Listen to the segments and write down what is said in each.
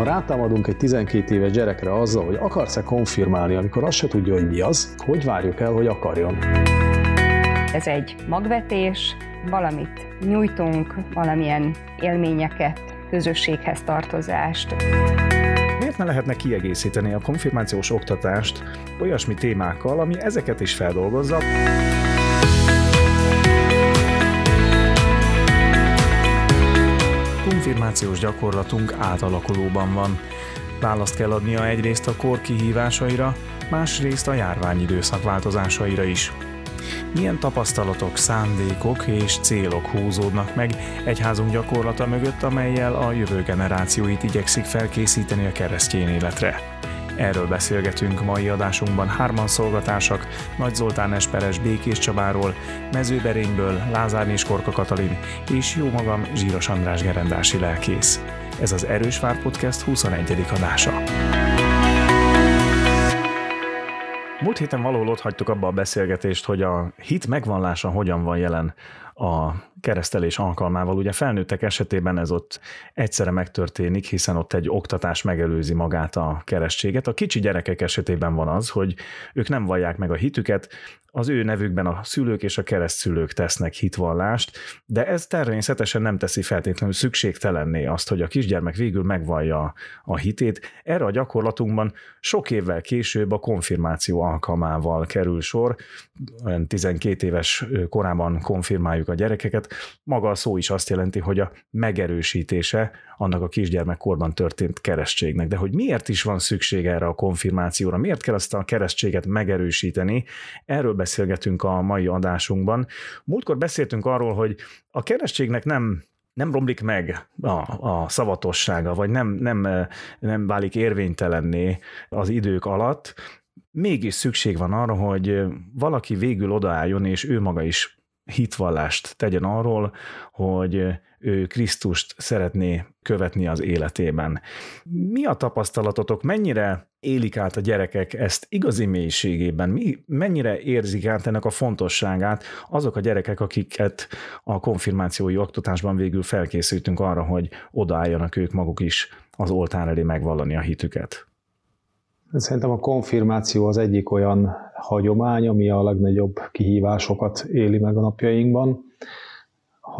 Ha rátámadunk egy 12 éves gyerekre azzal, hogy akarsz-e konfirmálni, amikor azt se tudja, hogy mi az, hogy várjuk el, hogy akarjon? Ez egy magvetés, valamit nyújtunk, valamilyen élményeket, közösséghez tartozást. Miért ne lehetne kiegészíteni a konfirmációs oktatást olyasmi témákkal, ami ezeket is feldolgozza? Konfirmációs gyakorlatunk átalakulóban van. Választ kell adnia egyrészt a kor kihívásaira, másrészt a járványidőszak változásaira is. Milyen tapasztalatok, szándékok és célok húzódnak meg egyházunk gyakorlata mögött, amelyel a jövő generációit igyekszik felkészíteni a keresztény életre? Erről beszélgetünk mai adásunkban hárman szolgatársak, Nagy Zoltán Esperes Békés Csabáról, Mezőberényből Lázár Korka Katalin, és jó magam Zsíros András gerendási lelkész. Ez az Erős Vár Podcast 21. adása. Múlt héten valahol ott hagytuk abba a beszélgetést, hogy a hit megvallása hogyan van jelen a keresztelés alkalmával. Ugye felnőttek esetében ez ott egyszerre megtörténik, hiszen ott egy oktatás megelőzi magát a keresztséget. A kicsi gyerekek esetében van az, hogy ők nem vallják meg a hitüket, az ő nevükben a szülők és a keresztszülők tesznek hitvallást, de ez természetesen nem teszi feltétlenül szükségtelenné azt, hogy a kisgyermek végül megvallja a hitét. Erre a gyakorlatunkban sok évvel később a konfirmáció alkalmával kerül sor, olyan 12 éves korában konfirmáljuk a gyerekeket. Maga a szó is azt jelenti, hogy a megerősítése annak a kisgyermekkorban történt keresztségnek. De hogy miért is van szükség erre a konfirmációra, miért kell ezt a keresztséget megerősíteni, erről beszélgetünk a mai adásunkban. Múltkor beszéltünk arról, hogy a keresztségnek nem nem romlik meg a, a szavatossága, vagy nem, nem, nem válik érvénytelenné az idők alatt, mégis szükség van arra, hogy valaki végül odaálljon, és ő maga is hitvallást tegyen arról, hogy ő Krisztust szeretné követni az életében. Mi a tapasztalatotok, mennyire élik át a gyerekek ezt igazi mélységében? Mi, mennyire érzik át ennek a fontosságát azok a gyerekek, akiket a konfirmációi oktatásban végül felkészültünk arra, hogy odaálljanak ők maguk is az oltár elé megvallani a hitüket? Szerintem a konfirmáció az egyik olyan hagyomány, ami a legnagyobb kihívásokat éli meg a napjainkban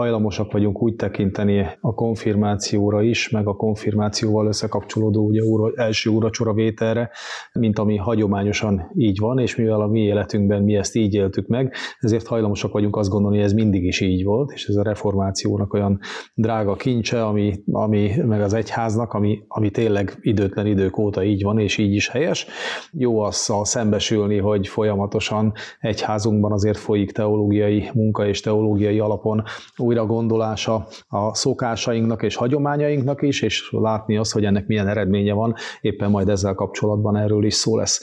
hajlamosak vagyunk úgy tekinteni a konfirmációra is, meg a konfirmációval összekapcsolódó ugye úr, első úracsora vételre, mint ami hagyományosan így van, és mivel a mi életünkben mi ezt így éltük meg, ezért hajlamosak vagyunk azt gondolni, hogy ez mindig is így volt, és ez a reformációnak olyan drága kincse, ami, ami meg az egyháznak, ami, ami tényleg időtlen idők óta így van, és így is helyes. Jó azzal szembesülni, hogy folyamatosan egyházunkban azért folyik teológiai munka és teológiai alapon újra gondolása a szokásainknak és hagyományainknak is, és látni azt, hogy ennek milyen eredménye van, éppen majd ezzel kapcsolatban erről is szó lesz.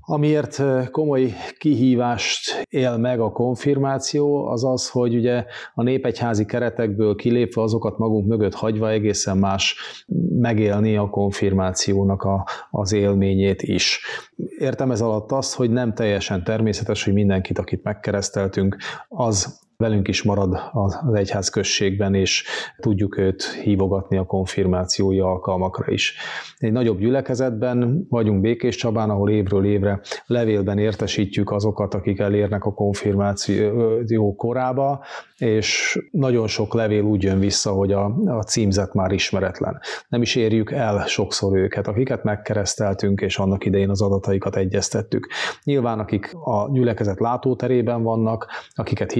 Amiért komoly kihívást él meg a konfirmáció, az az, hogy ugye a népegyházi keretekből kilépve azokat magunk mögött hagyva egészen más megélni a konfirmációnak a, az élményét is. Értem ez alatt azt, hogy nem teljesen természetes, hogy mindenkit, akit megkereszteltünk, az velünk is marad az egyház községben, és tudjuk őt hívogatni a konfirmációi alkalmakra is. Egy nagyobb gyülekezetben vagyunk Békés Csabán, ahol évről évre levélben értesítjük azokat, akik elérnek a konfirmáció korába, és nagyon sok levél úgy jön vissza, hogy a, a címzet már ismeretlen. Nem is érjük el sokszor őket, akiket megkereszteltünk, és annak idején az adataikat egyeztettük. Nyilván, akik a gyülekezet látóterében vannak, akiket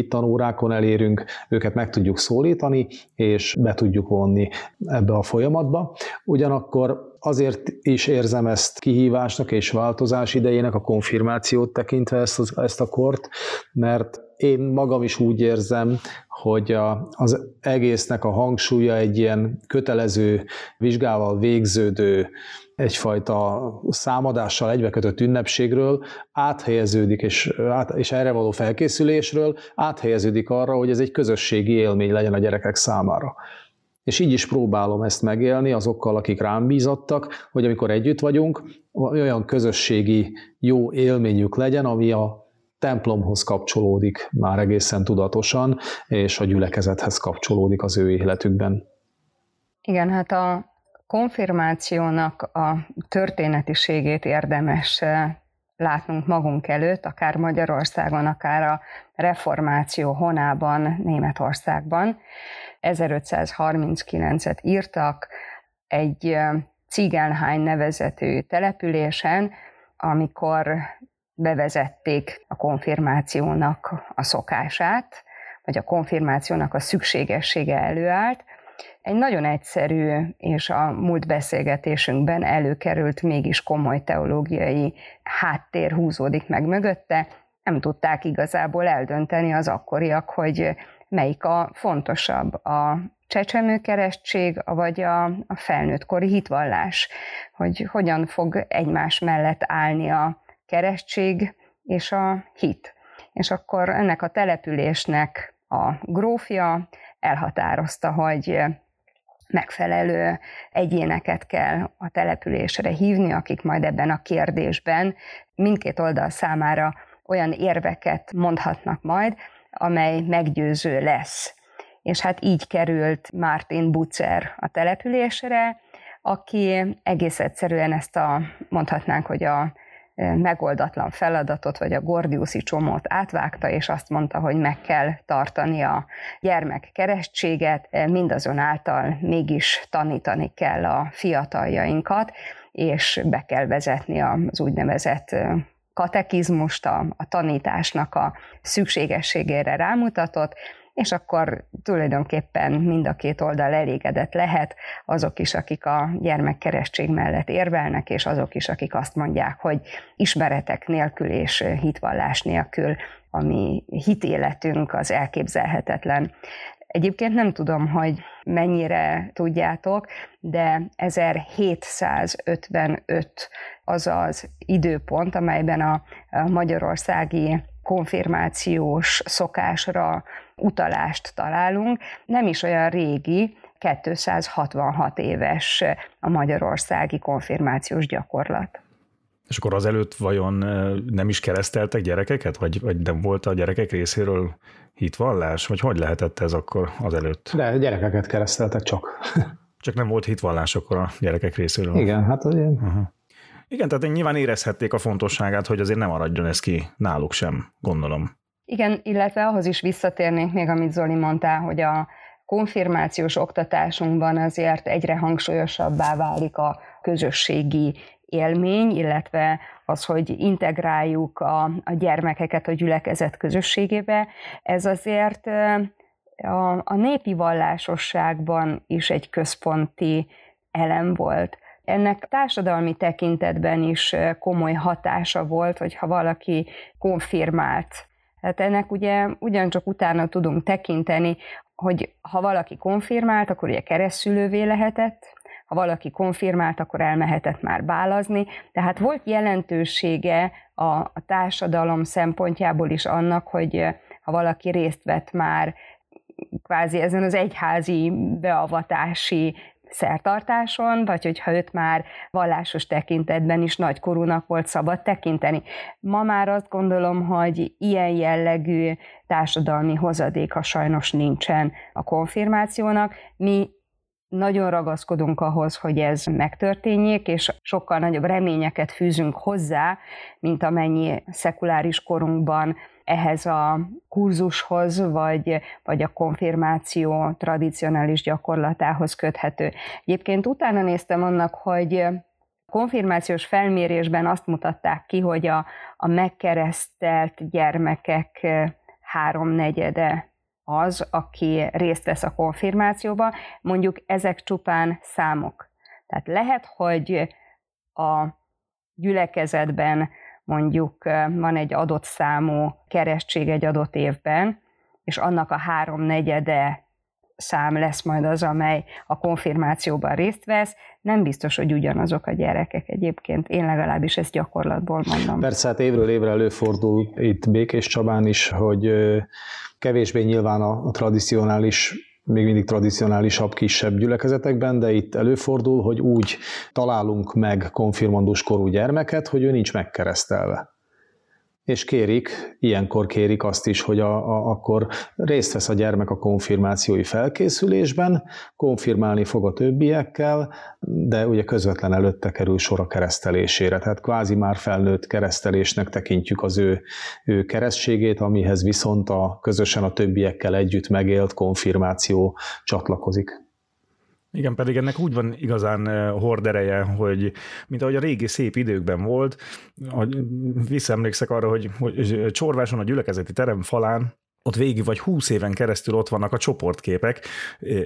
hittanórákon elérünk, őket meg tudjuk szólítani, és be tudjuk vonni ebbe a folyamatba. Ugyanakkor azért is érzem ezt kihívásnak és változás idejének, a konfirmációt tekintve ezt, ezt a kort, mert én magam is úgy érzem, hogy a, az egésznek a hangsúlya egy ilyen kötelező vizsgával végződő egyfajta számadással egybekötött ünnepségről áthelyeződik, és, át, és erre való felkészülésről áthelyeződik arra, hogy ez egy közösségi élmény legyen a gyerekek számára. És így is próbálom ezt megélni azokkal, akik rám bízattak, hogy amikor együtt vagyunk, olyan közösségi jó élményük legyen, ami a templomhoz kapcsolódik már egészen tudatosan, és a gyülekezethez kapcsolódik az ő életükben. Igen, hát a konfirmációnak a történetiségét érdemes látnunk magunk előtt, akár Magyarországon, akár a reformáció honában Németországban. 1539-et írtak egy Cigelhány nevezetű településen, amikor bevezették a konfirmációnak a szokását, vagy a konfirmációnak a szükségessége előállt, egy nagyon egyszerű, és a múlt beszélgetésünkben előkerült mégis komoly teológiai háttér húzódik meg mögötte. Nem tudták igazából eldönteni az akkoriak, hogy melyik a fontosabb, a csecsemőkerestség, vagy a, a felnőttkori hitvallás, hogy hogyan fog egymás mellett állni a kerestség és a hit. És akkor ennek a településnek a grófja elhatározta, hogy megfelelő egyéneket kell a településre hívni, akik majd ebben a kérdésben mindkét oldal számára olyan érveket mondhatnak majd, amely meggyőző lesz. És hát így került Martin Butzer a településre, aki egész egyszerűen ezt a, mondhatnánk, hogy a megoldatlan feladatot, vagy a Gordiuszi csomót átvágta, és azt mondta, hogy meg kell tartani a gyermek keresztséget, mindazonáltal mégis tanítani kell a fiataljainkat, és be kell vezetni az úgynevezett katekizmust, a, a tanításnak a szükségességére rámutatott, és akkor tulajdonképpen mind a két oldal elégedett lehet, azok is, akik a gyermekkeresség mellett érvelnek, és azok is, akik azt mondják, hogy ismeretek nélkül és hitvallás nélkül a mi hitéletünk az elképzelhetetlen. Egyébként nem tudom, hogy mennyire tudjátok, de 1755 az az időpont, amelyben a magyarországi konfirmációs szokásra utalást találunk. Nem is olyan régi, 266 éves a magyarországi konfirmációs gyakorlat. És akkor azelőtt vajon nem is kereszteltek gyerekeket, vagy, vagy nem volt a gyerekek részéről hitvallás, vagy hogy lehetett ez akkor azelőtt? De gyerekeket kereszteltek csak. Csak nem volt hitvallás akkor a gyerekek részéről. Igen, hát az ilyen. Uh-huh. Igen, tehát nyilván érezhették a fontosságát, hogy azért nem maradjon ez ki náluk sem, gondolom. Igen, illetve ahhoz is visszatérnék még, amit Zoli mondtál, hogy a konfirmációs oktatásunkban azért egyre hangsúlyosabbá válik a közösségi élmény, illetve az, hogy integráljuk a, a gyermekeket a gyülekezet közösségébe, ez azért a, a népi vallásosságban is egy központi elem volt. Ennek társadalmi tekintetben is komoly hatása volt, hogy ha valaki konfirmált tehát ennek ugye ugyancsak utána tudunk tekinteni, hogy ha valaki konfirmált, akkor ugye keresztülővé lehetett, ha valaki konfirmált, akkor elmehetett már bálazni. Tehát volt jelentősége a, a társadalom szempontjából is annak, hogy ha valaki részt vett már kvázi ezen az egyházi beavatási szertartáson, vagy hogyha őt már vallásos tekintetben is nagykorúnak volt szabad tekinteni. Ma már azt gondolom, hogy ilyen jellegű társadalmi hozadéka sajnos nincsen a konfirmációnak. Mi nagyon ragaszkodunk ahhoz, hogy ez megtörténjék, és sokkal nagyobb reményeket fűzünk hozzá, mint amennyi szekuláris korunkban ehhez a kurzushoz, vagy, vagy a konfirmáció tradicionális gyakorlatához köthető. Egyébként utána néztem annak, hogy konfirmációs felmérésben azt mutatták ki, hogy a, a megkeresztelt gyermekek háromnegyede az, aki részt vesz a konfirmációba, mondjuk ezek csupán számok. Tehát lehet, hogy a gyülekezetben mondjuk van egy adott számú kerestség egy adott évben, és annak a háromnegyede szám lesz majd az, amely a konfirmációban részt vesz, nem biztos, hogy ugyanazok a gyerekek egyébként. Én legalábbis ezt gyakorlatból mondom. Persze, hát évről évre előfordul itt Békés Csabán is, hogy kevésbé nyilván a tradicionális még mindig tradicionálisabb, kisebb gyülekezetekben, de itt előfordul, hogy úgy találunk meg konfirmandus korú gyermeket, hogy ő nincs megkeresztelve. És kérik, ilyenkor kérik azt is, hogy a, a, akkor részt vesz a gyermek a konfirmációi felkészülésben, konfirmálni fog a többiekkel, de ugye közvetlen előtte kerül sor a keresztelésére, tehát kvázi már felnőtt keresztelésnek tekintjük az ő, ő keresztségét, amihez viszont a közösen a többiekkel együtt megélt konfirmáció csatlakozik. Igen, pedig ennek úgy van igazán hordereje, hogy mint ahogy a régi szép időkben volt, hogy visszaemlékszek arra, hogy, hogy Csorváson a gyülekezeti terem falán ott végig vagy húsz éven keresztül ott vannak a csoportképek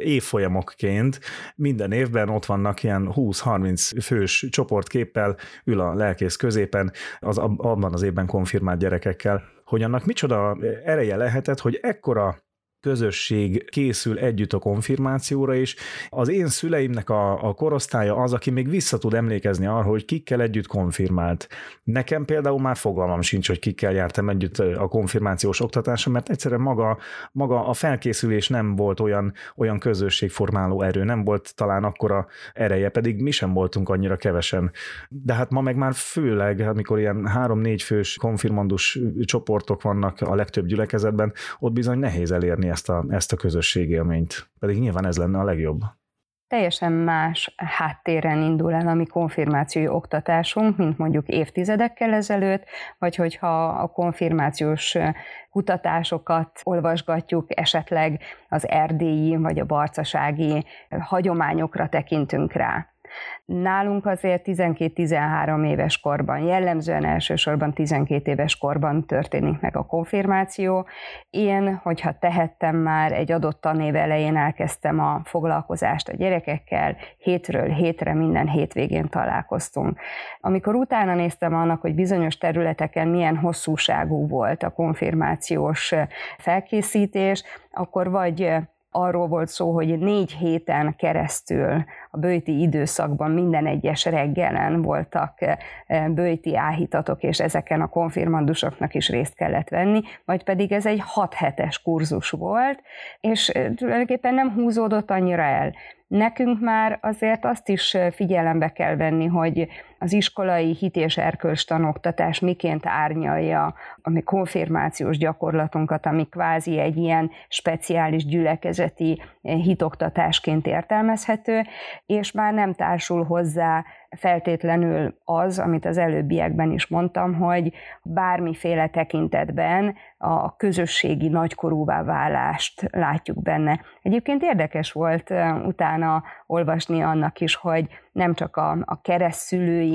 évfolyamokként, minden évben ott vannak ilyen 20-30 fős csoportképpel, ül a lelkész középen, az abban az évben konfirmált gyerekekkel, hogy annak micsoda ereje lehetett, hogy ekkora közösség készül együtt a konfirmációra, és az én szüleimnek a, a korosztálya az, aki még vissza tud emlékezni arra, hogy kikkel együtt konfirmált. Nekem például már fogalmam sincs, hogy kikkel jártam együtt a konfirmációs oktatásra, mert egyszerűen maga, maga a felkészülés nem volt olyan, olyan közösségformáló erő, nem volt talán akkora ereje, pedig mi sem voltunk annyira kevesen. De hát ma meg már főleg, amikor ilyen három-négy fős konfirmandus csoportok vannak a legtöbb gyülekezetben, ott bizony nehéz elérni ezt a, ezt a közösségélményt. Pedig nyilván ez lenne a legjobb. Teljesen más háttéren indul el a mi konfirmációi oktatásunk, mint mondjuk évtizedekkel ezelőtt, vagy hogyha a konfirmációs kutatásokat olvasgatjuk, esetleg az erdélyi vagy a barcasági hagyományokra tekintünk rá. Nálunk azért 12-13 éves korban, jellemzően elsősorban 12 éves korban történik meg a konfirmáció. Én, hogyha tehettem már, egy adott tanév elején elkezdtem a foglalkozást a gyerekekkel, hétről hétre minden hétvégén találkoztunk. Amikor utána néztem annak, hogy bizonyos területeken milyen hosszúságú volt a konfirmációs felkészítés, akkor vagy arról volt szó, hogy négy héten keresztül a bőti időszakban minden egyes reggelen voltak eh, bőti áhítatok, és ezeken a konfirmandusoknak is részt kellett venni, vagy pedig ez egy hat hetes kurzus volt, és eh, tulajdonképpen nem húzódott annyira el. Nekünk már azért azt is figyelembe kell venni, hogy az iskolai hit és erkölcs tanoktatás miként árnyalja a mi konfirmációs gyakorlatunkat, ami kvázi egy ilyen speciális gyülekezeti hitoktatásként értelmezhető, és már nem társul hozzá feltétlenül az, amit az előbbiekben is mondtam, hogy bármiféle tekintetben a közösségi nagykorúvá válást látjuk benne. Egyébként érdekes volt utána olvasni annak is, hogy nem csak a, a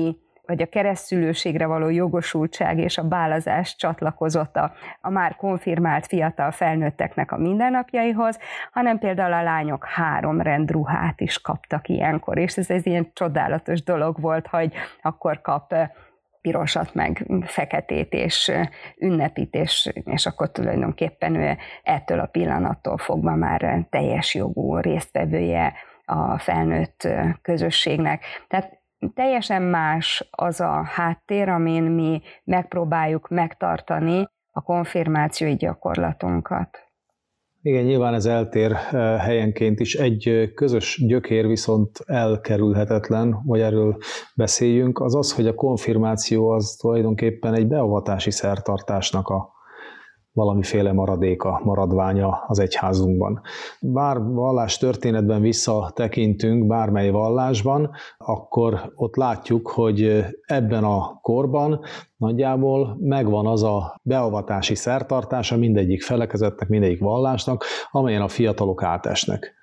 keresztülői vagy a keresztülőségre való jogosultság és a bálazás csatlakozott a, a már konfirmált fiatal felnőtteknek a mindennapjaihoz, hanem például a lányok három rendruhát is kaptak ilyenkor, és ez egy ilyen csodálatos dolog volt, hogy akkor kap pirosat, meg feketét, és ünnepít, és, és akkor tulajdonképpen ő ettől a pillanattól fogva már teljes jogú résztvevője a felnőtt közösségnek. Tehát teljesen más az a háttér, amin mi megpróbáljuk megtartani a konfirmációi gyakorlatunkat. Igen, nyilván ez eltér eh, helyenként is. Egy eh, közös gyökér viszont elkerülhetetlen, hogy erről beszéljünk, az az, hogy a konfirmáció az tulajdonképpen egy beavatási szertartásnak a valamiféle maradéka, maradványa az egyházunkban. Bár vallás történetben visszatekintünk bármely vallásban, akkor ott látjuk, hogy ebben a korban nagyjából megvan az a beavatási szertartása mindegyik felekezetnek, mindegyik vallásnak, amelyen a fiatalok átesnek.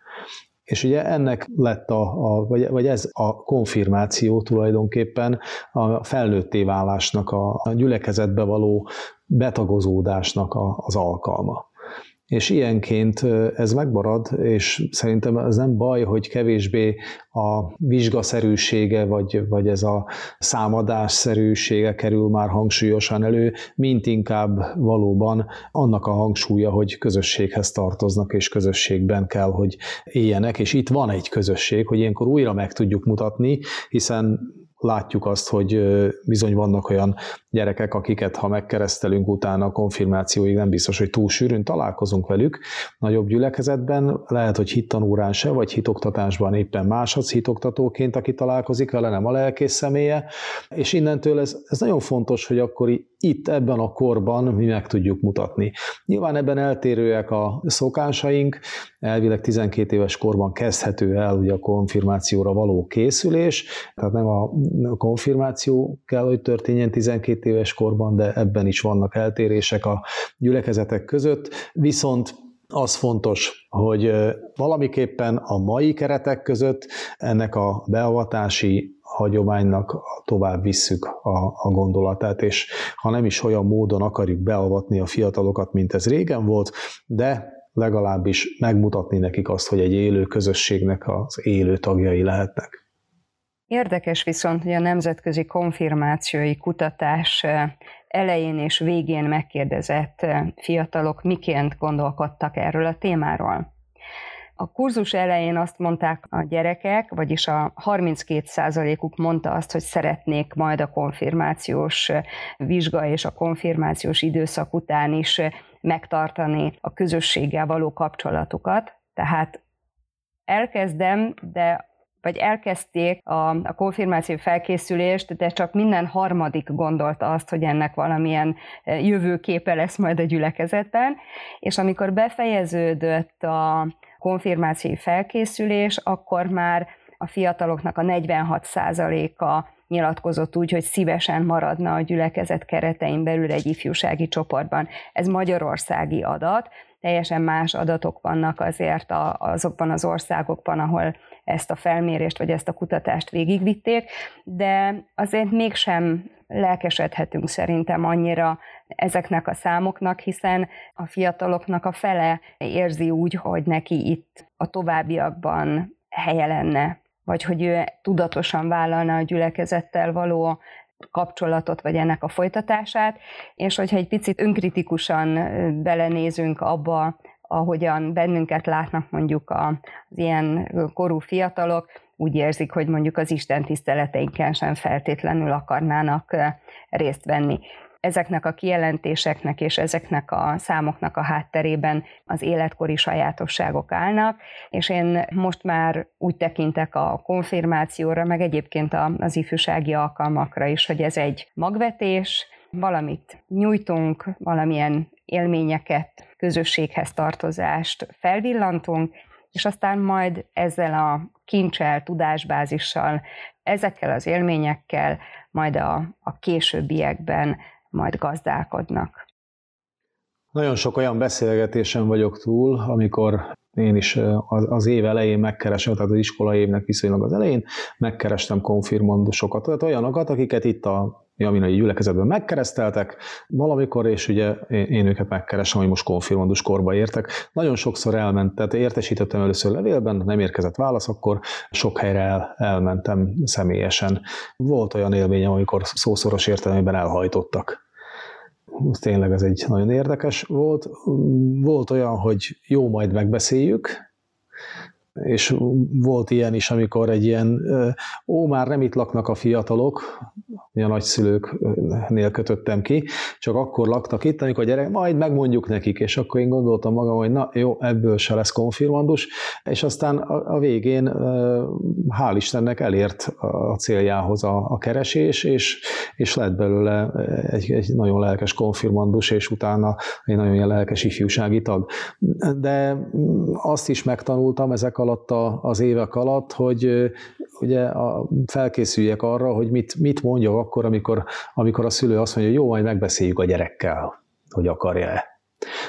És ugye ennek lett a, a vagy, vagy ez a konfirmáció tulajdonképpen a felnőtté válásnak, a, a gyülekezetbe való betagozódásnak a, az alkalma. És ilyenként ez megmarad, és szerintem ez nem baj, hogy kevésbé a vizsgaszerűsége, vagy, vagy ez a számadásszerűsége kerül már hangsúlyosan elő, mint inkább valóban annak a hangsúlya, hogy közösséghez tartoznak, és közösségben kell, hogy éljenek, és itt van egy közösség, hogy ilyenkor újra meg tudjuk mutatni, hiszen látjuk azt, hogy bizony vannak olyan gyerekek, akiket ha megkeresztelünk utána a konfirmációig, nem biztos, hogy túl sűrűn találkozunk velük. Nagyobb gyülekezetben, lehet, hogy hittanórán se, vagy hitoktatásban éppen másodsz hitoktatóként, aki találkozik vele, nem a lelkész személye, és innentől ez, ez nagyon fontos, hogy akkor itt ebben a korban mi meg tudjuk mutatni. Nyilván ebben eltérőek a szokásaink, elvileg 12 éves korban kezdhető el ugye a konfirmációra való készülés, tehát nem a konfirmáció kell, hogy történjen 12 éves korban, de ebben is vannak eltérések a gyülekezetek között, viszont az fontos, hogy valamiképpen a mai keretek között ennek a beavatási hagyománynak tovább visszük a, a gondolatát, és ha nem is olyan módon akarjuk beavatni a fiatalokat, mint ez régen volt, de legalábbis megmutatni nekik azt, hogy egy élő közösségnek az élő tagjai lehetnek. Érdekes viszont, hogy a nemzetközi konfirmációi kutatás elején és végén megkérdezett fiatalok miként gondolkodtak erről a témáról. A kurzus elején azt mondták a gyerekek, vagyis a 32%-uk mondta azt, hogy szeretnék majd a konfirmációs vizsga és a konfirmációs időszak után is megtartani a közösséggel való kapcsolatukat. Tehát elkezdem, de vagy elkezdték a, a konfirmáció felkészülést, de csak minden harmadik gondolta azt, hogy ennek valamilyen jövőképe lesz majd a gyülekezetben, és amikor befejeződött a konfirmációi felkészülés, akkor már a fiataloknak a 46%-a nyilatkozott úgy, hogy szívesen maradna a gyülekezet keretein belül egy ifjúsági csoportban. Ez magyarországi adat, teljesen más adatok vannak azért azokban az országokban, ahol ezt a felmérést vagy ezt a kutatást végigvitték, de azért mégsem lelkesedhetünk szerintem annyira ezeknek a számoknak, hiszen a fiataloknak a fele érzi úgy, hogy neki itt a továbbiakban helye lenne, vagy hogy ő tudatosan vállalna a gyülekezettel való kapcsolatot, vagy ennek a folytatását, és hogyha egy picit önkritikusan belenézünk abba, ahogyan bennünket látnak mondjuk az ilyen korú fiatalok, úgy érzik, hogy mondjuk az Isten tiszteleteinken sem feltétlenül akarnának részt venni. Ezeknek a kijelentéseknek és ezeknek a számoknak a hátterében az életkori sajátosságok állnak, és én most már úgy tekintek a konfirmációra, meg egyébként az ifjúsági alkalmakra is, hogy ez egy magvetés, valamit nyújtunk, valamilyen élményeket, közösséghez tartozást felvillantunk, és aztán majd ezzel a kincsel, tudásbázissal, ezekkel az élményekkel majd a, a későbbiekben majd gazdálkodnak. Nagyon sok olyan beszélgetésen vagyok túl, amikor én is az év elején megkeresem, tehát az iskola évnek viszonylag az elején megkerestem konfirmandusokat, tehát olyanokat, akiket itt a Jaminai gyülekezetben megkereszteltek valamikor, és ugye én őket megkeresem, hogy most konfirmandus korba értek. Nagyon sokszor elment, tehát értesítettem először levélben, nem érkezett válasz, akkor sok helyre el, elmentem személyesen. Volt olyan élményem, amikor szószoros értelemben elhajtottak tényleg ez egy nagyon érdekes volt. Volt olyan, hogy jó, majd megbeszéljük, és volt ilyen is, amikor egy ilyen, ó, már nem itt laknak a fiatalok, a nagyszülőknél kötöttem ki, csak akkor laktak itt, amikor a gyerek, majd megmondjuk nekik, és akkor én gondoltam magam, hogy na jó, ebből se lesz konfirmandus, és aztán a, a végén, hál' Istennek elért a céljához a, a keresés, és, és lett belőle egy, egy nagyon lelkes konfirmandus, és utána egy nagyon lelkes ifjúsági tag. De azt is megtanultam ezek alatt az évek alatt, hogy ugye a, felkészüljek arra, hogy mit, mit mondjak akkor, amikor, amikor a szülő azt mondja, jó, majd megbeszéljük a gyerekkel, hogy akarja-e.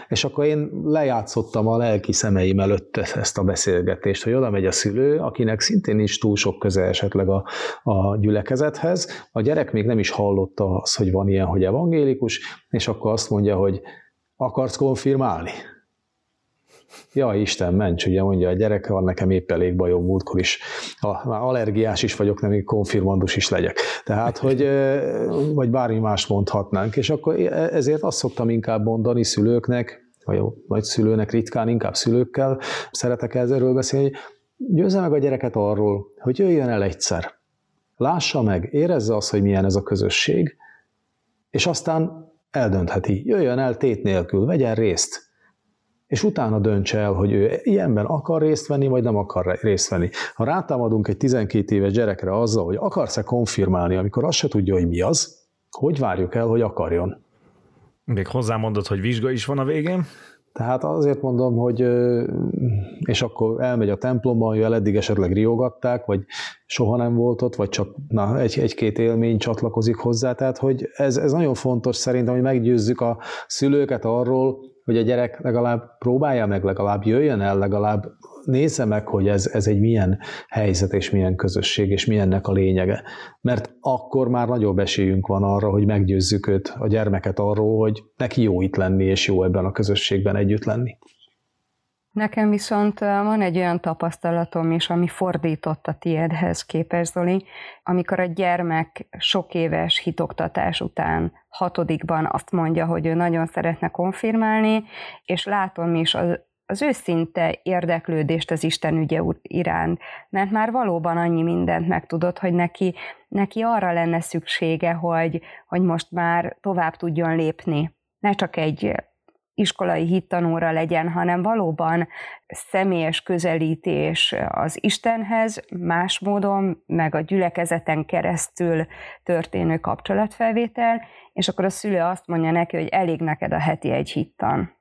És akkor én lejátszottam a lelki szemeim előtt ezt a beszélgetést, hogy oda megy a szülő, akinek szintén nincs túl sok köze esetleg a, a gyülekezethez, a gyerek még nem is hallotta azt, hogy van ilyen, hogy evangélikus, és akkor azt mondja, hogy akarsz konfirmálni? Ja, Isten, ments, ugye mondja a gyerek, van nekem épp elég bajom múltkor is. A, már allergiás is vagyok, nem konfirmandus is legyek. Tehát, hogy, vagy bármi más mondhatnánk. És akkor ezért azt szoktam inkább mondani szülőknek, vagy szülőnek ritkán, inkább szülőkkel szeretek ezerről beszélni, győzze meg a gyereket arról, hogy jöjjön el egyszer lássa meg, érezze azt, hogy milyen ez a közösség, és aztán eldöntheti, jöjjön el tét nélkül, vegyen részt, és utána döntse el, hogy ő ilyenben akar részt venni, vagy nem akar részt venni. Ha rátámadunk egy 12 éves gyerekre azzal, hogy akarsz-e konfirmálni, amikor azt se tudja, hogy mi az, hogy várjuk el, hogy akarjon? Még hozzámondod, hogy vizsga is van a végén? Tehát azért mondom, hogy és akkor elmegy a templomba, hogy eddig esetleg riogatták, vagy soha nem volt ott, vagy csak na, egy, egy-két élmény csatlakozik hozzá. Tehát, hogy ez, ez nagyon fontos szerintem, hogy meggyőzzük a szülőket arról, hogy a gyerek legalább próbálja meg, legalább jöjjön el, legalább nézze meg, hogy ez, ez egy milyen helyzet, és milyen közösség, és milyennek a lényege. Mert akkor már nagyobb esélyünk van arra, hogy meggyőzzük őt, a gyermeket arról, hogy neki jó itt lenni, és jó ebben a közösségben együtt lenni. Nekem viszont van egy olyan tapasztalatom is, ami fordított a tiédhez képest, Zoli, amikor a gyermek sok éves hitoktatás után hatodikban azt mondja, hogy ő nagyon szeretne konfirmálni, és látom is az, az őszinte érdeklődést az Isten ügye iránt, mert már valóban annyi mindent megtudott, hogy neki, neki arra lenne szüksége, hogy, hogy most már tovább tudjon lépni. Ne csak egy iskolai hittanóra legyen, hanem valóban személyes közelítés az Istenhez, más módon, meg a gyülekezeten keresztül történő kapcsolatfelvétel, és akkor a szülő azt mondja neki, hogy elég neked a heti egy hittan.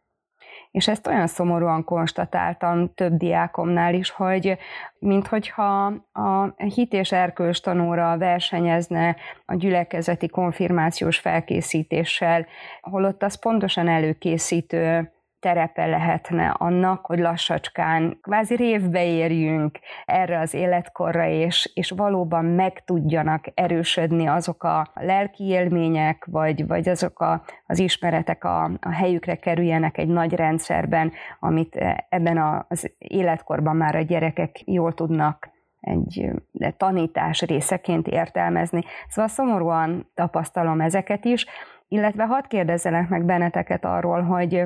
És ezt olyan szomorúan konstatáltam több diákomnál is, hogy minthogyha a hit és erkölcs tanóra versenyezne a gyülekezeti konfirmációs felkészítéssel, holott az pontosan előkészítő terepe lehetne annak, hogy lassacskán kvázi révbe érjünk erre az életkorra, és, és valóban meg tudjanak erősödni azok a lelki élmények, vagy, vagy azok a, az ismeretek a, a helyükre kerüljenek egy nagy rendszerben, amit ebben az életkorban már a gyerekek jól tudnak egy tanítás részeként értelmezni. Szóval szomorúan tapasztalom ezeket is, illetve hadd kérdezzelek meg benneteket arról, hogy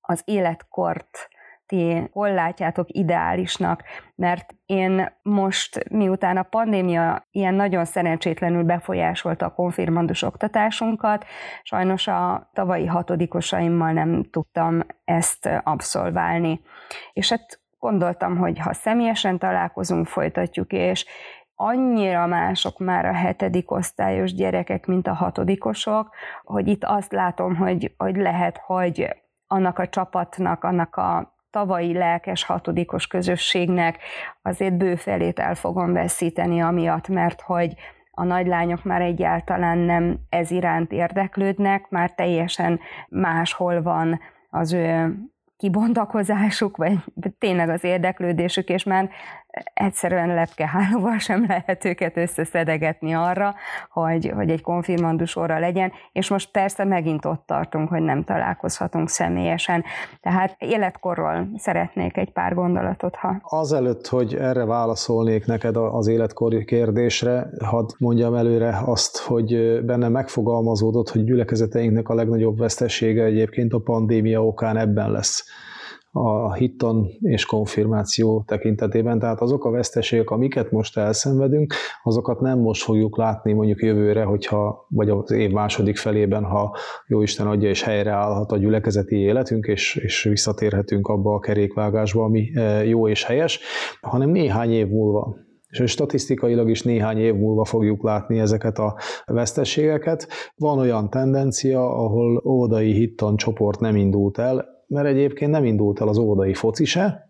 az életkort ti hol látjátok ideálisnak, mert én most, miután a pandémia ilyen nagyon szerencsétlenül befolyásolta a konfirmandus oktatásunkat, sajnos a tavalyi hatodikosaimmal nem tudtam ezt abszolválni. És hát gondoltam, hogy ha személyesen találkozunk, folytatjuk, és annyira mások már a hetedik osztályos gyerekek, mint a hatodikosok, hogy itt azt látom, hogy, hogy lehet, hogy annak a csapatnak, annak a tavalyi lelkes hatodikos közösségnek azért bőfelét el fogom veszíteni amiatt, mert hogy a nagylányok már egyáltalán nem ez iránt érdeklődnek, már teljesen máshol van az ő kibontakozásuk, vagy tényleg az érdeklődésük, és már egyszerűen lepkehálóval sem lehet őket összeszedegetni arra, hogy, hogy egy konfirmandus óra legyen, és most persze megint ott tartunk, hogy nem találkozhatunk személyesen. Tehát életkorról szeretnék egy pár gondolatot, ha... Azelőtt, hogy erre válaszolnék neked az életkor kérdésre, hadd mondjam előre azt, hogy benne megfogalmazódott, hogy gyülekezeteinknek a legnagyobb vesztesége egyébként a pandémia okán ebben lesz a hitton és konfirmáció tekintetében. Tehát azok a veszteségek, amiket most elszenvedünk, azokat nem most fogjuk látni mondjuk jövőre, hogyha, vagy az év második felében, ha jó Isten adja és helyreállhat a gyülekezeti életünk, és, és visszatérhetünk abba a kerékvágásba, ami e, jó és helyes, hanem néhány év múlva. És statisztikailag is néhány év múlva fogjuk látni ezeket a veszteségeket. Van olyan tendencia, ahol óvodai hittan csoport nem indult el, mert egyébként nem indult el az óvodai foci se,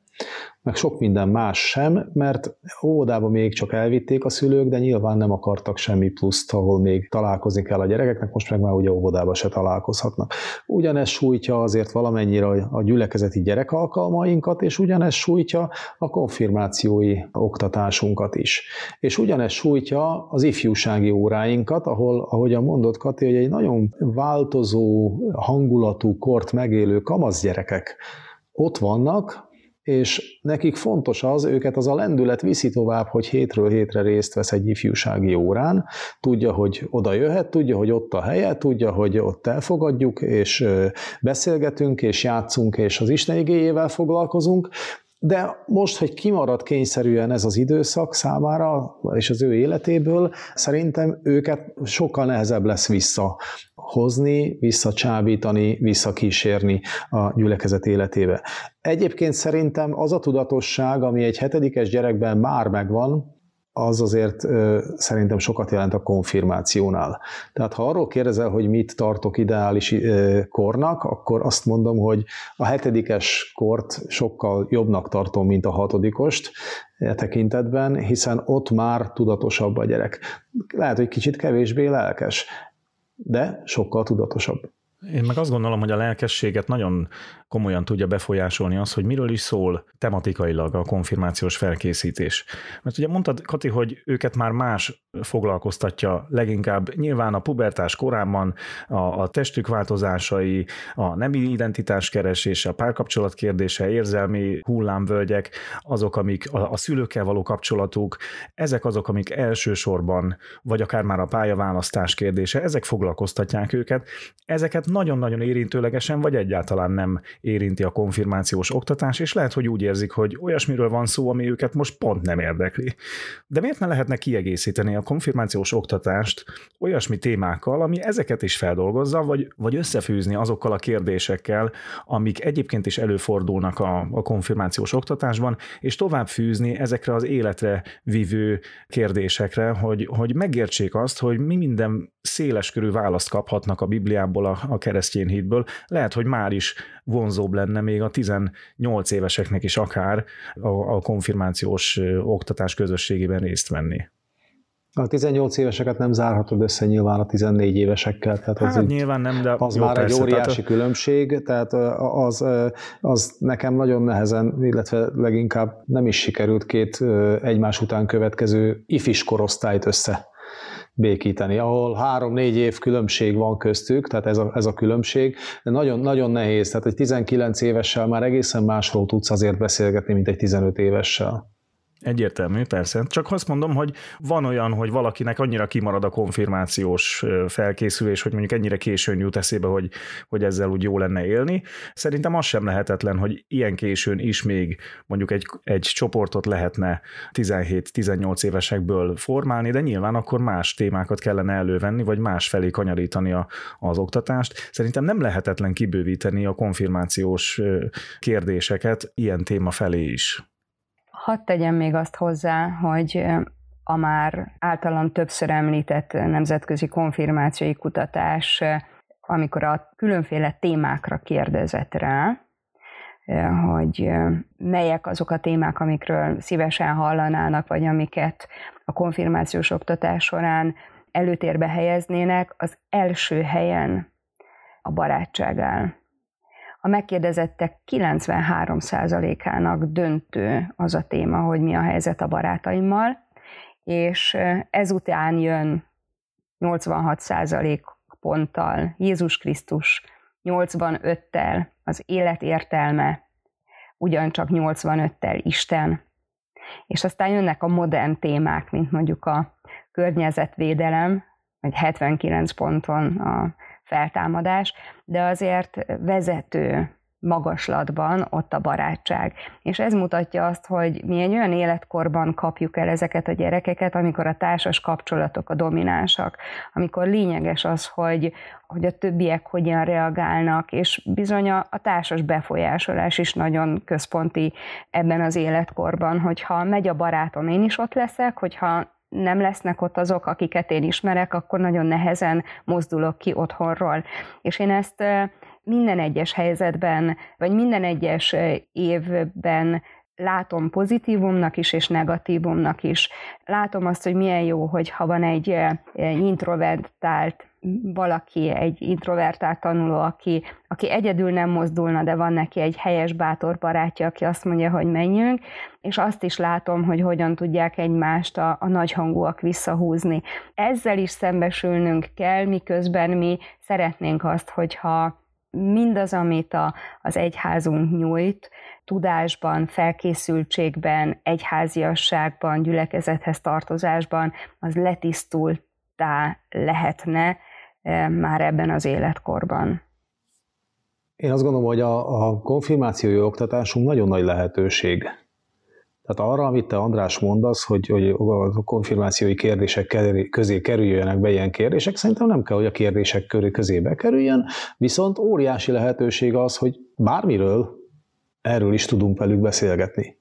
meg sok minden más sem, mert óvodába még csak elvitték a szülők, de nyilván nem akartak semmi pluszt, ahol még találkozni kell a gyerekeknek, most meg már ugye óvodába se találkozhatnak. Ugyanez sújtja azért valamennyire a gyülekezeti gyerekalkalmainkat, és ugyanez sújtja a konfirmációi oktatásunkat is. És ugyanez sújtja az ifjúsági óráinkat, ahol, ahogy a mondott Kati, hogy egy nagyon változó hangulatú kort megélő kamasz gyerekek ott vannak, és nekik fontos az, őket az a lendület viszi tovább, hogy hétről hétre részt vesz egy ifjúsági órán, tudja, hogy oda jöhet, tudja, hogy ott a helye, tudja, hogy ott elfogadjuk, és beszélgetünk, és játszunk, és az Isten igényével foglalkozunk, de most, hogy kimarad kényszerűen ez az időszak számára, és az ő életéből, szerintem őket sokkal nehezebb lesz visszahozni, visszacsábítani, visszakísérni a gyülekezet életébe. Egyébként szerintem az a tudatosság, ami egy hetedikes gyerekben már megvan, az azért ö, szerintem sokat jelent a konfirmációnál. Tehát ha arról kérdezel, hogy mit tartok ideális ö, kornak, akkor azt mondom, hogy a hetedikes kort sokkal jobbnak tartom, mint a hatodikost e tekintetben, hiszen ott már tudatosabb a gyerek. Lehet, hogy kicsit kevésbé lelkes, de sokkal tudatosabb. Én meg azt gondolom, hogy a lelkességet nagyon komolyan tudja befolyásolni az, hogy miről is szól tematikailag a konfirmációs felkészítés. Mert ugye mondtad, Kati, hogy őket már más foglalkoztatja leginkább nyilván a pubertás korában a, a testük változásai, a nemi identitás keresése, a párkapcsolat kérdése, érzelmi hullámvölgyek, azok, amik a, a szülőkkel való kapcsolatuk, ezek azok, amik elsősorban, vagy akár már a pályaválasztás kérdése, ezek foglalkoztatják őket. Ezeket nagyon-nagyon érintőlegesen, vagy egyáltalán nem érinti a konfirmációs oktatás, és lehet, hogy úgy érzik, hogy olyasmiről van szó, ami őket most pont nem érdekli. De miért ne lehetne kiegészíteni a konfirmációs oktatást olyasmi témákkal, ami ezeket is feldolgozza, vagy, vagy összefűzni azokkal a kérdésekkel, amik egyébként is előfordulnak a, a konfirmációs oktatásban, és tovább fűzni ezekre az életre vívő kérdésekre, hogy, hogy megértsék azt, hogy mi minden széleskörű választ kaphatnak a Bibliából, a, a keresztény hitből. Lehet, hogy már is vonzóbb lenne még a 18 éveseknek is akár a, a konfirmációs oktatás közösségében részt venni. A 18 éveseket nem zárhatod össze nyilván a 14 évesekkel. Tehát az hát nyilván nem, de az már persze, egy óriási tehát... különbség, tehát az, az nekem nagyon nehezen, illetve leginkább nem is sikerült két egymás után következő ifis korosztályt össze békíteni, ahol három-négy év különbség van köztük, tehát ez a, ez a különbség, de nagyon, nagyon nehéz, tehát egy 19 évessel már egészen másról tudsz azért beszélgetni, mint egy 15 évessel. Egyértelmű, persze. Csak azt mondom, hogy van olyan, hogy valakinek annyira kimarad a konfirmációs felkészülés, hogy mondjuk ennyire későn jut eszébe, hogy, hogy ezzel úgy jó lenne élni. Szerintem az sem lehetetlen, hogy ilyen későn is még mondjuk egy, egy csoportot lehetne 17-18 évesekből formálni, de nyilván akkor más témákat kellene elővenni, vagy más felé kanyarítani a, az oktatást. Szerintem nem lehetetlen kibővíteni a konfirmációs kérdéseket ilyen téma felé is. Hadd tegyem még azt hozzá, hogy a már általam többször említett nemzetközi konfirmációi kutatás, amikor a különféle témákra kérdezett rá, hogy melyek azok a témák, amikről szívesen hallanának, vagy amiket a konfirmációs oktatás során előtérbe helyeznének, az első helyen a barátság áll. A megkérdezettek 93%-ának döntő az a téma, hogy mi a helyzet a barátaimmal, és ezután jön 86% ponttal Jézus Krisztus, 85-tel az élet értelme, ugyancsak 85-tel Isten, és aztán jönnek a modern témák, mint mondjuk a környezetvédelem, vagy 79 ponton a feltámadás, de azért vezető magaslatban ott a barátság. És ez mutatja azt, hogy mi egy olyan életkorban kapjuk el ezeket a gyerekeket, amikor a társas kapcsolatok a dominánsak, amikor lényeges az, hogy, hogy a többiek hogyan reagálnak, és bizony a, a társas befolyásolás is nagyon központi ebben az életkorban, hogyha megy a barátom, én is ott leszek, hogyha nem lesznek ott azok, akiket én ismerek, akkor nagyon nehezen mozdulok ki otthonról. És én ezt minden egyes helyzetben, vagy minden egyes évben látom pozitívumnak is, és negatívumnak is. Látom azt, hogy milyen jó, hogy ha van egy introvertált valaki, egy introvertált tanuló, aki, aki egyedül nem mozdulna, de van neki egy helyes, bátor barátja, aki azt mondja, hogy menjünk, és azt is látom, hogy hogyan tudják egymást a, a nagyhangúak visszahúzni. Ezzel is szembesülnünk kell, miközben mi szeretnénk azt, hogyha mindaz, amit a, az egyházunk nyújt, tudásban, felkészültségben, egyháziasságban, gyülekezethez tartozásban, az letisztultá lehetne, már ebben az életkorban. Én azt gondolom, hogy a, a konfirmációi oktatásunk nagyon nagy lehetőség. Tehát arra, amit te András mondasz, hogy, hogy a konfirmációi kérdések közé kerüljenek be ilyen kérdések, szerintem nem kell, hogy a kérdések közébe kerüljön, viszont óriási lehetőség az, hogy bármiről erről is tudunk velük beszélgetni.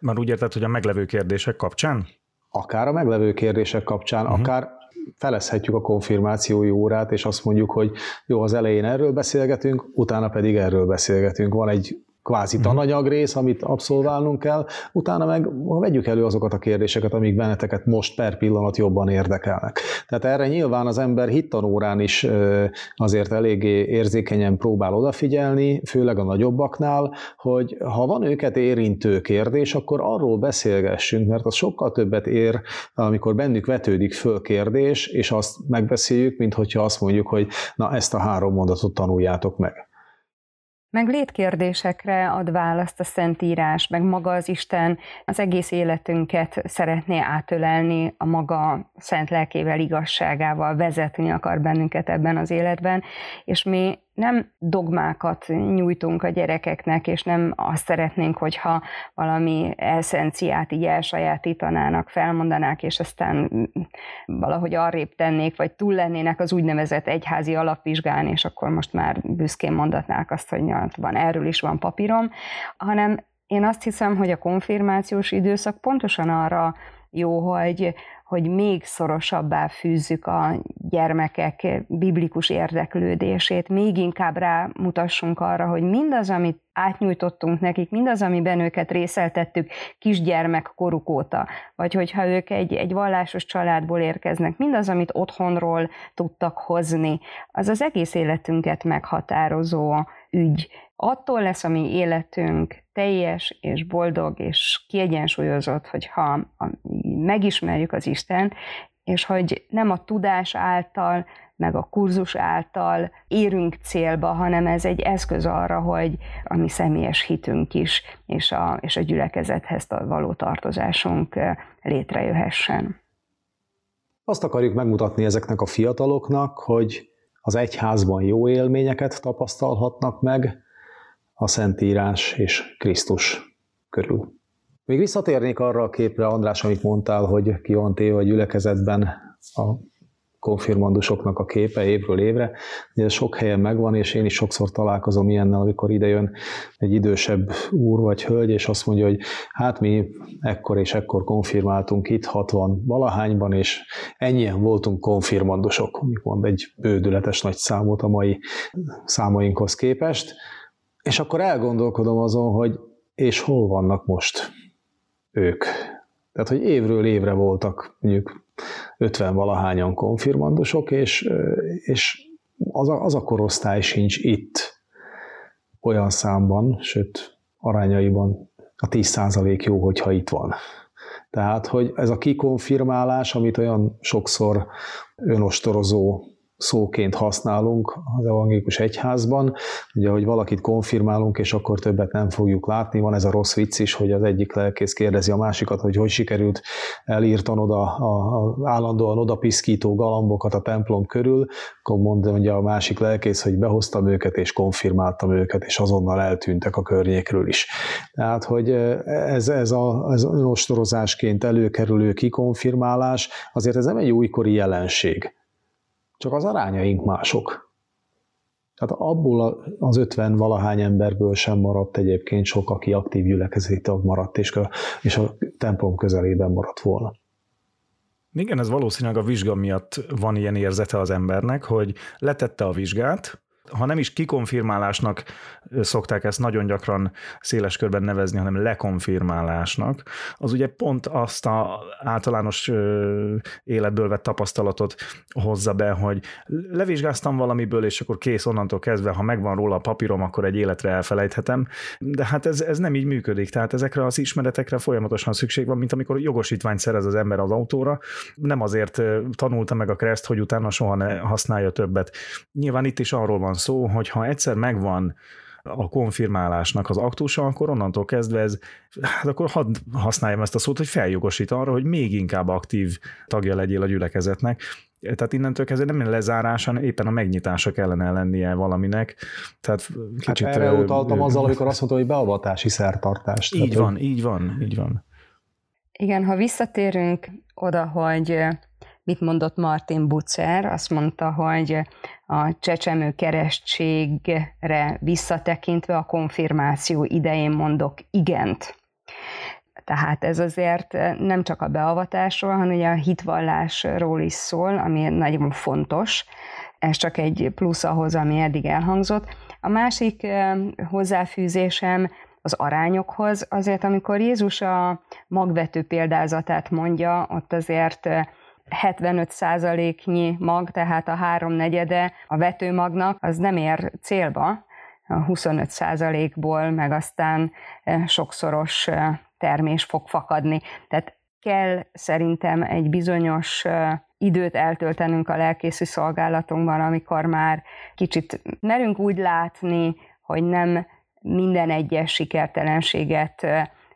Már úgy érted, hogy a meglevő kérdések kapcsán? Akár a meglevő kérdések kapcsán, uh-huh. akár felezhetjük a konfirmációi órát, és azt mondjuk, hogy jó, az elején erről beszélgetünk, utána pedig erről beszélgetünk. Van egy kvázi mhm. tananyag rész, amit abszolválnunk kell, utána meg vegyük elő azokat a kérdéseket, amik benneteket most per pillanat jobban érdekelnek. Tehát erre nyilván az ember hittanórán is azért eléggé érzékenyen próbál odafigyelni, főleg a nagyobbaknál, hogy ha van őket érintő kérdés, akkor arról beszélgessünk, mert az sokkal többet ér, amikor bennük vetődik föl kérdés, és azt megbeszéljük, mint hogyha azt mondjuk, hogy na ezt a három mondatot tanuljátok meg meg létkérdésekre ad választ a Szentírás, meg maga az Isten. Az egész életünket szeretné átölelni a maga szent lelkével, igazságával, vezetni akar bennünket ebben az életben, és mi nem dogmákat nyújtunk a gyerekeknek, és nem azt szeretnénk, hogyha valami eszenciát így elsajátítanának, felmondanák, és aztán valahogy arrébb tennék, vagy túl lennének az úgynevezett egyházi alapvizsgán, és akkor most már büszkén mondatnák azt, hogy van, erről is van papírom, hanem én azt hiszem, hogy a konfirmációs időszak pontosan arra jó, hogy, hogy még szorosabbá fűzzük a gyermekek biblikus érdeklődését, még inkább rámutassunk arra, hogy mindaz, amit átnyújtottunk nekik, mindaz, amiben őket részeltettük kisgyermek koruk óta, vagy hogyha ők egy, egy vallásos családból érkeznek, mindaz, amit otthonról tudtak hozni, az az egész életünket meghatározó ügy. Attól lesz a mi életünk teljes és boldog és kiegyensúlyozott, hogyha megismerjük az Istent, és hogy nem a tudás által, meg a kurzus által érünk célba, hanem ez egy eszköz arra, hogy a mi személyes hitünk is, és a, és a gyülekezethez való tartozásunk létrejöhessen. Azt akarjuk megmutatni ezeknek a fiataloknak, hogy az egyházban jó élményeket tapasztalhatnak meg, a Szentírás és Krisztus körül. Még visszatérnék arra a képre, András, amit mondtál, hogy ki van téve a gyülekezetben a konfirmandusoknak a képe évről évre. Ugye sok helyen megvan, és én is sokszor találkozom ilyennel, amikor idejön egy idősebb úr vagy hölgy, és azt mondja, hogy hát mi ekkor és ekkor konfirmáltunk itt 60 valahányban, és ennyien voltunk konfirmandusok, mond egy bődületes nagy számot a mai számainkhoz képest. És akkor elgondolkodom azon, hogy és hol vannak most ők. Tehát, hogy évről évre voltak mondjuk 50 valahányan konfirmandusok, és, és az, a, az a korosztály sincs itt olyan számban, sőt arányaiban a 10% jó, hogyha itt van. Tehát, hogy ez a kikonfirmálás, amit olyan sokszor önostorozó szóként használunk az evangélikus egyházban, ugye, hogy valakit konfirmálunk, és akkor többet nem fogjuk látni. Van ez a rossz vicc is, hogy az egyik lelkész kérdezi a másikat, hogy hogy sikerült elírtanod a, a, a állandóan odapiszkító galambokat a templom körül, akkor mondja a másik lelkész, hogy behoztam őket, és konfirmáltam őket, és azonnal eltűntek a környékről is. Tehát, hogy ez, ez a ez ostorozásként előkerülő kikonfirmálás, azért ez nem egy újkori jelenség csak az arányaink mások. Tehát abból az 50 valahány emberből sem maradt egyébként sok, aki aktív gyülekezeti tag maradt, és a, és a templom közelében maradt volna. Igen, ez valószínűleg a vizsga miatt van ilyen érzete az embernek, hogy letette a vizsgát, ha nem is kikonfirmálásnak szokták ezt nagyon gyakran széles körben nevezni, hanem lekonfirmálásnak, az ugye pont azt a általános életből vett tapasztalatot hozza be, hogy levizsgáztam valamiből, és akkor kész onnantól kezdve, ha megvan róla a papírom, akkor egy életre elfelejthetem, de hát ez, ez nem így működik, tehát ezekre az ismeretekre folyamatosan szükség van, mint amikor jogosítványt szerez az ember az autóra, nem azért tanulta meg a kereszt, hogy utána soha ne használja többet. Nyilván itt is arról van szó, hogy ha egyszer megvan a konfirmálásnak az aktusa, akkor onnantól kezdve ez, hát akkor hadd használjam ezt a szót, hogy feljogosít arra, hogy még inkább aktív tagja legyél a gyülekezetnek, Tehát innentől kezdve nem lezárása, éppen a megnyitása kellene lennie valaminek. Tehát hát kicsit... Hát erre utaltam azzal, amikor azt mondta, hogy beavatási szertartás. Így van, így van, így van. Igen, ha visszatérünk oda, hogy mit mondott Martin Butzer, azt mondta, hogy a csecsemő keresztségre visszatekintve a konfirmáció idején mondok igent. Tehát ez azért nem csak a beavatásról, hanem ugye a hitvallásról is szól, ami nagyon fontos. Ez csak egy plusz ahhoz, ami eddig elhangzott. A másik hozzáfűzésem az arányokhoz, azért amikor Jézus a magvető példázatát mondja, ott azért 75%-nyi mag, tehát a háromnegyede a vetőmagnak, az nem ér célba, a 25%-ból, meg aztán sokszoros termés fog fakadni. Tehát kell szerintem egy bizonyos időt eltöltenünk a lelkészi szolgálatunkban, amikor már kicsit merünk úgy látni, hogy nem minden egyes sikertelenséget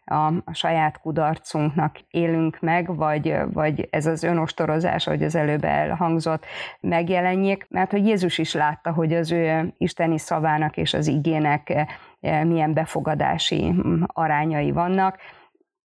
a, a saját kudarcunknak élünk meg, vagy, vagy ez az önostorozás, ahogy az előbb elhangzott, megjelenjék, mert hogy Jézus is látta, hogy az ő isteni szavának és az igének milyen befogadási arányai vannak,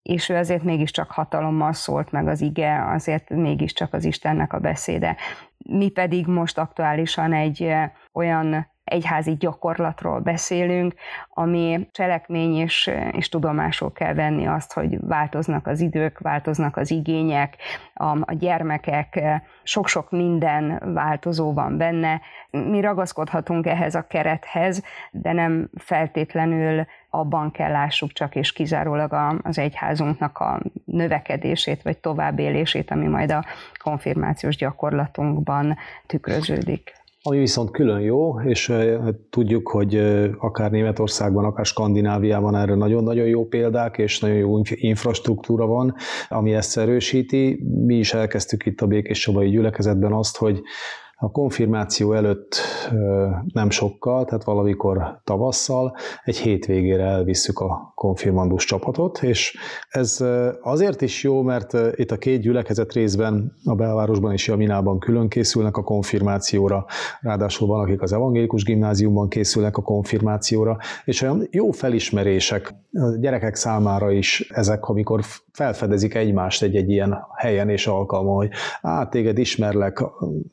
és ő azért mégiscsak hatalommal szólt meg az ige, azért mégiscsak az Istennek a beszéde. Mi pedig most aktuálisan egy olyan egyházi gyakorlatról beszélünk, ami cselekmény és, és tudomásul kell venni azt, hogy változnak az idők, változnak az igények, a, a gyermekek, sok-sok minden változó van benne. Mi ragaszkodhatunk ehhez a kerethez, de nem feltétlenül abban kell lássuk csak és kizárólag az egyházunknak a növekedését vagy továbbélését, ami majd a konfirmációs gyakorlatunkban tükröződik. Ami viszont külön jó, és tudjuk, hogy akár Németországban, akár Skandináviában erre nagyon-nagyon jó példák, és nagyon jó infrastruktúra van, ami ezt erősíti. Mi is elkezdtük itt a Békés Csabai gyülekezetben azt, hogy a konfirmáció előtt nem sokkal, tehát valamikor tavasszal egy hétvégére elvisszük a konfirmandus csapatot, és ez azért is jó, mert itt a két gyülekezet részben a belvárosban és Jaminában külön készülnek a konfirmációra, ráadásul van, akik az evangélikus gimnáziumban készülnek a konfirmációra, és olyan jó felismerések a gyerekek számára is ezek, amikor felfedezik egymást egy-egy ilyen helyen és alkalma, hogy á, téged ismerlek,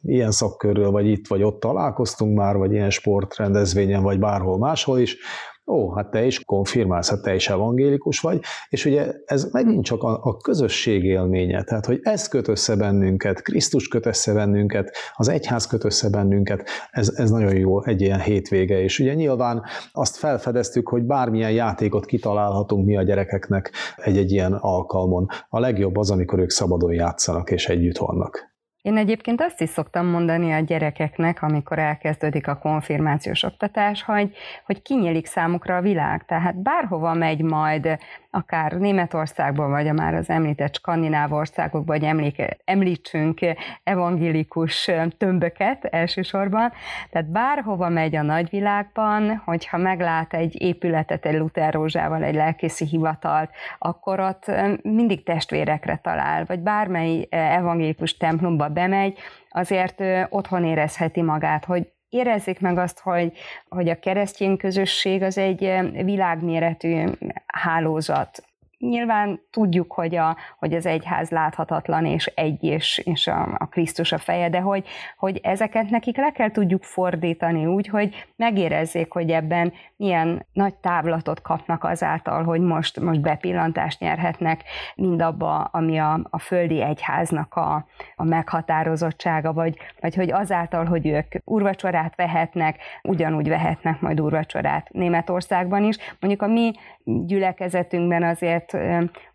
ilyen szakkörről, vagy itt vagy ott találkoztunk már, vagy ilyen sportrendezvényen, vagy bárhol máshol is, ó, hát te is konfirmálsz, hát te is evangélikus vagy, és ugye ez megint csak a, a közösség élménye, tehát hogy ez köt össze bennünket, Krisztus köt össze bennünket, az egyház köt össze bennünket, ez, ez nagyon jó egy ilyen hétvége, és ugye nyilván azt felfedeztük, hogy bármilyen játékot kitalálhatunk mi a gyerekeknek egy-egy ilyen alkalmon. A legjobb az, amikor ők szabadon játszanak és együtt vannak. Én egyébként azt is szoktam mondani a gyerekeknek, amikor elkezdődik a konfirmációs oktatás, hogy, hogy kinyílik számukra a világ. Tehát bárhova megy majd akár Németországban, vagy a már az említett skandináv országokban, vagy emléke, említsünk evangélikus tömböket elsősorban. Tehát bárhova megy a nagyvilágban, hogyha meglát egy épületet egy Luther rózsával, egy lelkészi hivatalt, akkor ott mindig testvérekre talál, vagy bármely evangélikus templomba bemegy, azért otthon érezheti magát, hogy érezzék meg azt, hogy, hogy a keresztény közösség az egy világméretű hálózat, Nyilván tudjuk, hogy, a, hogy az egyház láthatatlan és egy, és, és a, a Krisztus a feje, de hogy, hogy ezeket nekik le kell tudjuk fordítani úgy, hogy megérezzék, hogy ebben milyen nagy távlatot kapnak azáltal, hogy most, most bepillantást nyerhetnek mindabba, ami a, a földi egyháznak a, a meghatározottsága, vagy, vagy hogy azáltal, hogy ők urvacsorát vehetnek, ugyanúgy vehetnek majd urvacsorát Németországban is. Mondjuk a mi gyülekezetünkben azért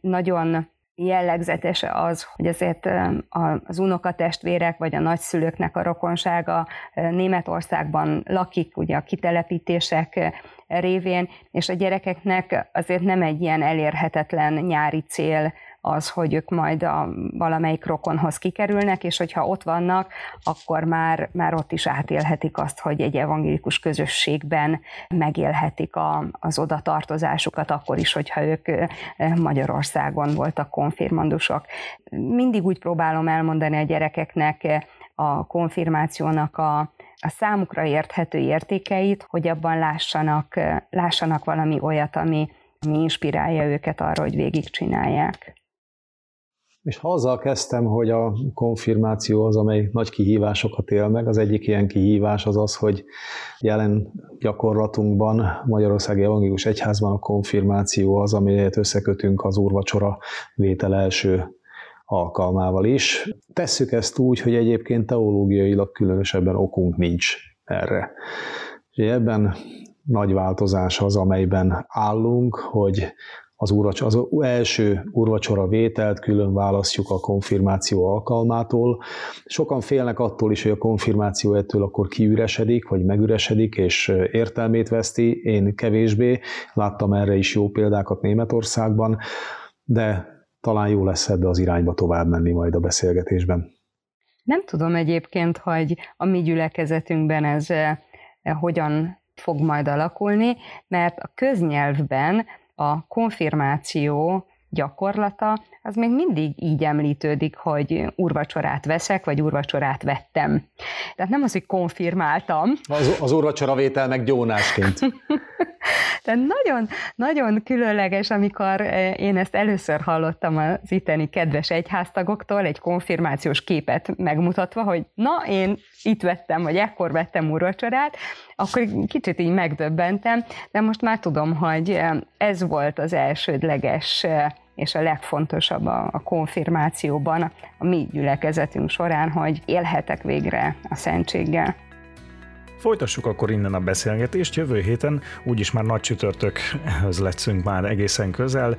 nagyon jellegzetes az, hogy azért az unokatestvérek vagy a nagyszülőknek a rokonsága Németországban lakik, ugye a kitelepítések révén, és a gyerekeknek azért nem egy ilyen elérhetetlen nyári cél az, hogy ők majd a valamelyik rokonhoz kikerülnek, és hogyha ott vannak, akkor már, már ott is átélhetik azt, hogy egy evangélikus közösségben megélhetik a, az oda tartozásukat, akkor is, hogyha ők Magyarországon voltak konfirmandusok. Mindig úgy próbálom elmondani a gyerekeknek, a konfirmációnak a, a számukra érthető értékeit, hogy abban lássanak, lássanak valami olyat, ami, ami inspirálja őket arra, hogy végigcsinálják. És ha azzal kezdtem, hogy a konfirmáció az, amely nagy kihívásokat él meg, az egyik ilyen kihívás az az, hogy jelen gyakorlatunkban Magyarországi Evangélius Egyházban a konfirmáció az, amelyet összekötünk az úrvacsora vétel első alkalmával is. Tesszük ezt úgy, hogy egyébként teológiailag különösebben okunk nincs erre. És ebben nagy változás az, amelyben állunk, hogy az, úrvacs, az első úrvacsora vételt külön választjuk a konfirmáció alkalmától. Sokan félnek attól is, hogy a konfirmáció ettől akkor kiüresedik, vagy megüresedik, és értelmét veszti. Én kevésbé. Láttam erre is jó példákat Németországban, de talán jó lesz ebbe az irányba tovább menni majd a beszélgetésben. Nem tudom egyébként, hogy a mi gyülekezetünkben ez hogyan fog majd alakulni, mert a köznyelvben a konfirmáció gyakorlata, az még mindig így említődik, hogy urvacsorát veszek, vagy urvacsorát vettem. Tehát nem az, hogy konfirmáltam. Az, az urvacsora vétel meg gyónásként. Tehát nagyon, nagyon különleges, amikor eh, én ezt először hallottam az itteni kedves egyháztagoktól, egy konfirmációs képet megmutatva, hogy na, én itt vettem, vagy ekkor vettem urvacsorát, akkor kicsit így megdöbbentem, de most már tudom, hogy eh, ez volt az elsődleges eh, és a legfontosabb a, a konfirmációban, a mi gyülekezetünk során, hogy élhetek végre a szentséggel. Folytassuk akkor innen a beszélgetést. Jövő héten úgyis már nagy csütörtökhöz letszünk már egészen közel.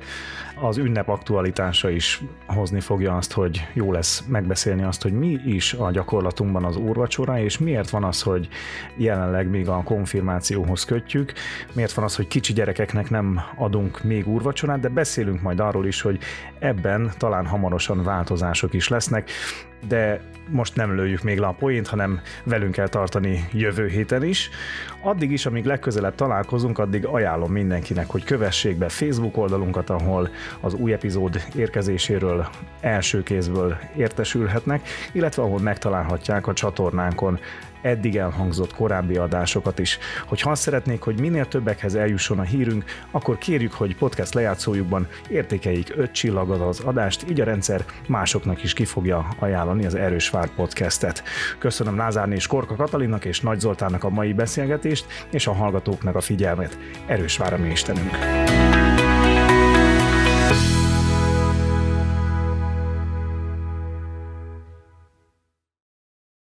Az ünnep aktualitása is hozni fogja azt, hogy jó lesz megbeszélni azt, hogy mi is a gyakorlatunkban az úrvacsora, és miért van az, hogy jelenleg még a konfirmációhoz kötjük, miért van az, hogy kicsi gyerekeknek nem adunk még úrvacsorát, de beszélünk majd arról is, hogy ebben talán hamarosan változások is lesznek de most nem lőjük még le a poént, hanem velünk kell tartani jövő héten is. Addig is, amíg legközelebb találkozunk, addig ajánlom mindenkinek, hogy kövessék be Facebook oldalunkat, ahol az új epizód érkezéséről első kézből értesülhetnek, illetve ahol megtalálhatják a csatornánkon eddig elhangzott korábbi adásokat is. Hogyha azt szeretnék, hogy minél többekhez eljusson a hírünk, akkor kérjük, hogy podcast lejátszójukban értékeljék öt csillagot az adást, így a rendszer másoknak is ki fogja ajánlani az Erős Vár podcastet. Köszönöm Lázárné és Korka Katalinnak és Nagy Zoltánnak a mai beszélgetést, és a hallgatóknak a figyelmet. Erős Vár a mi Istenünk!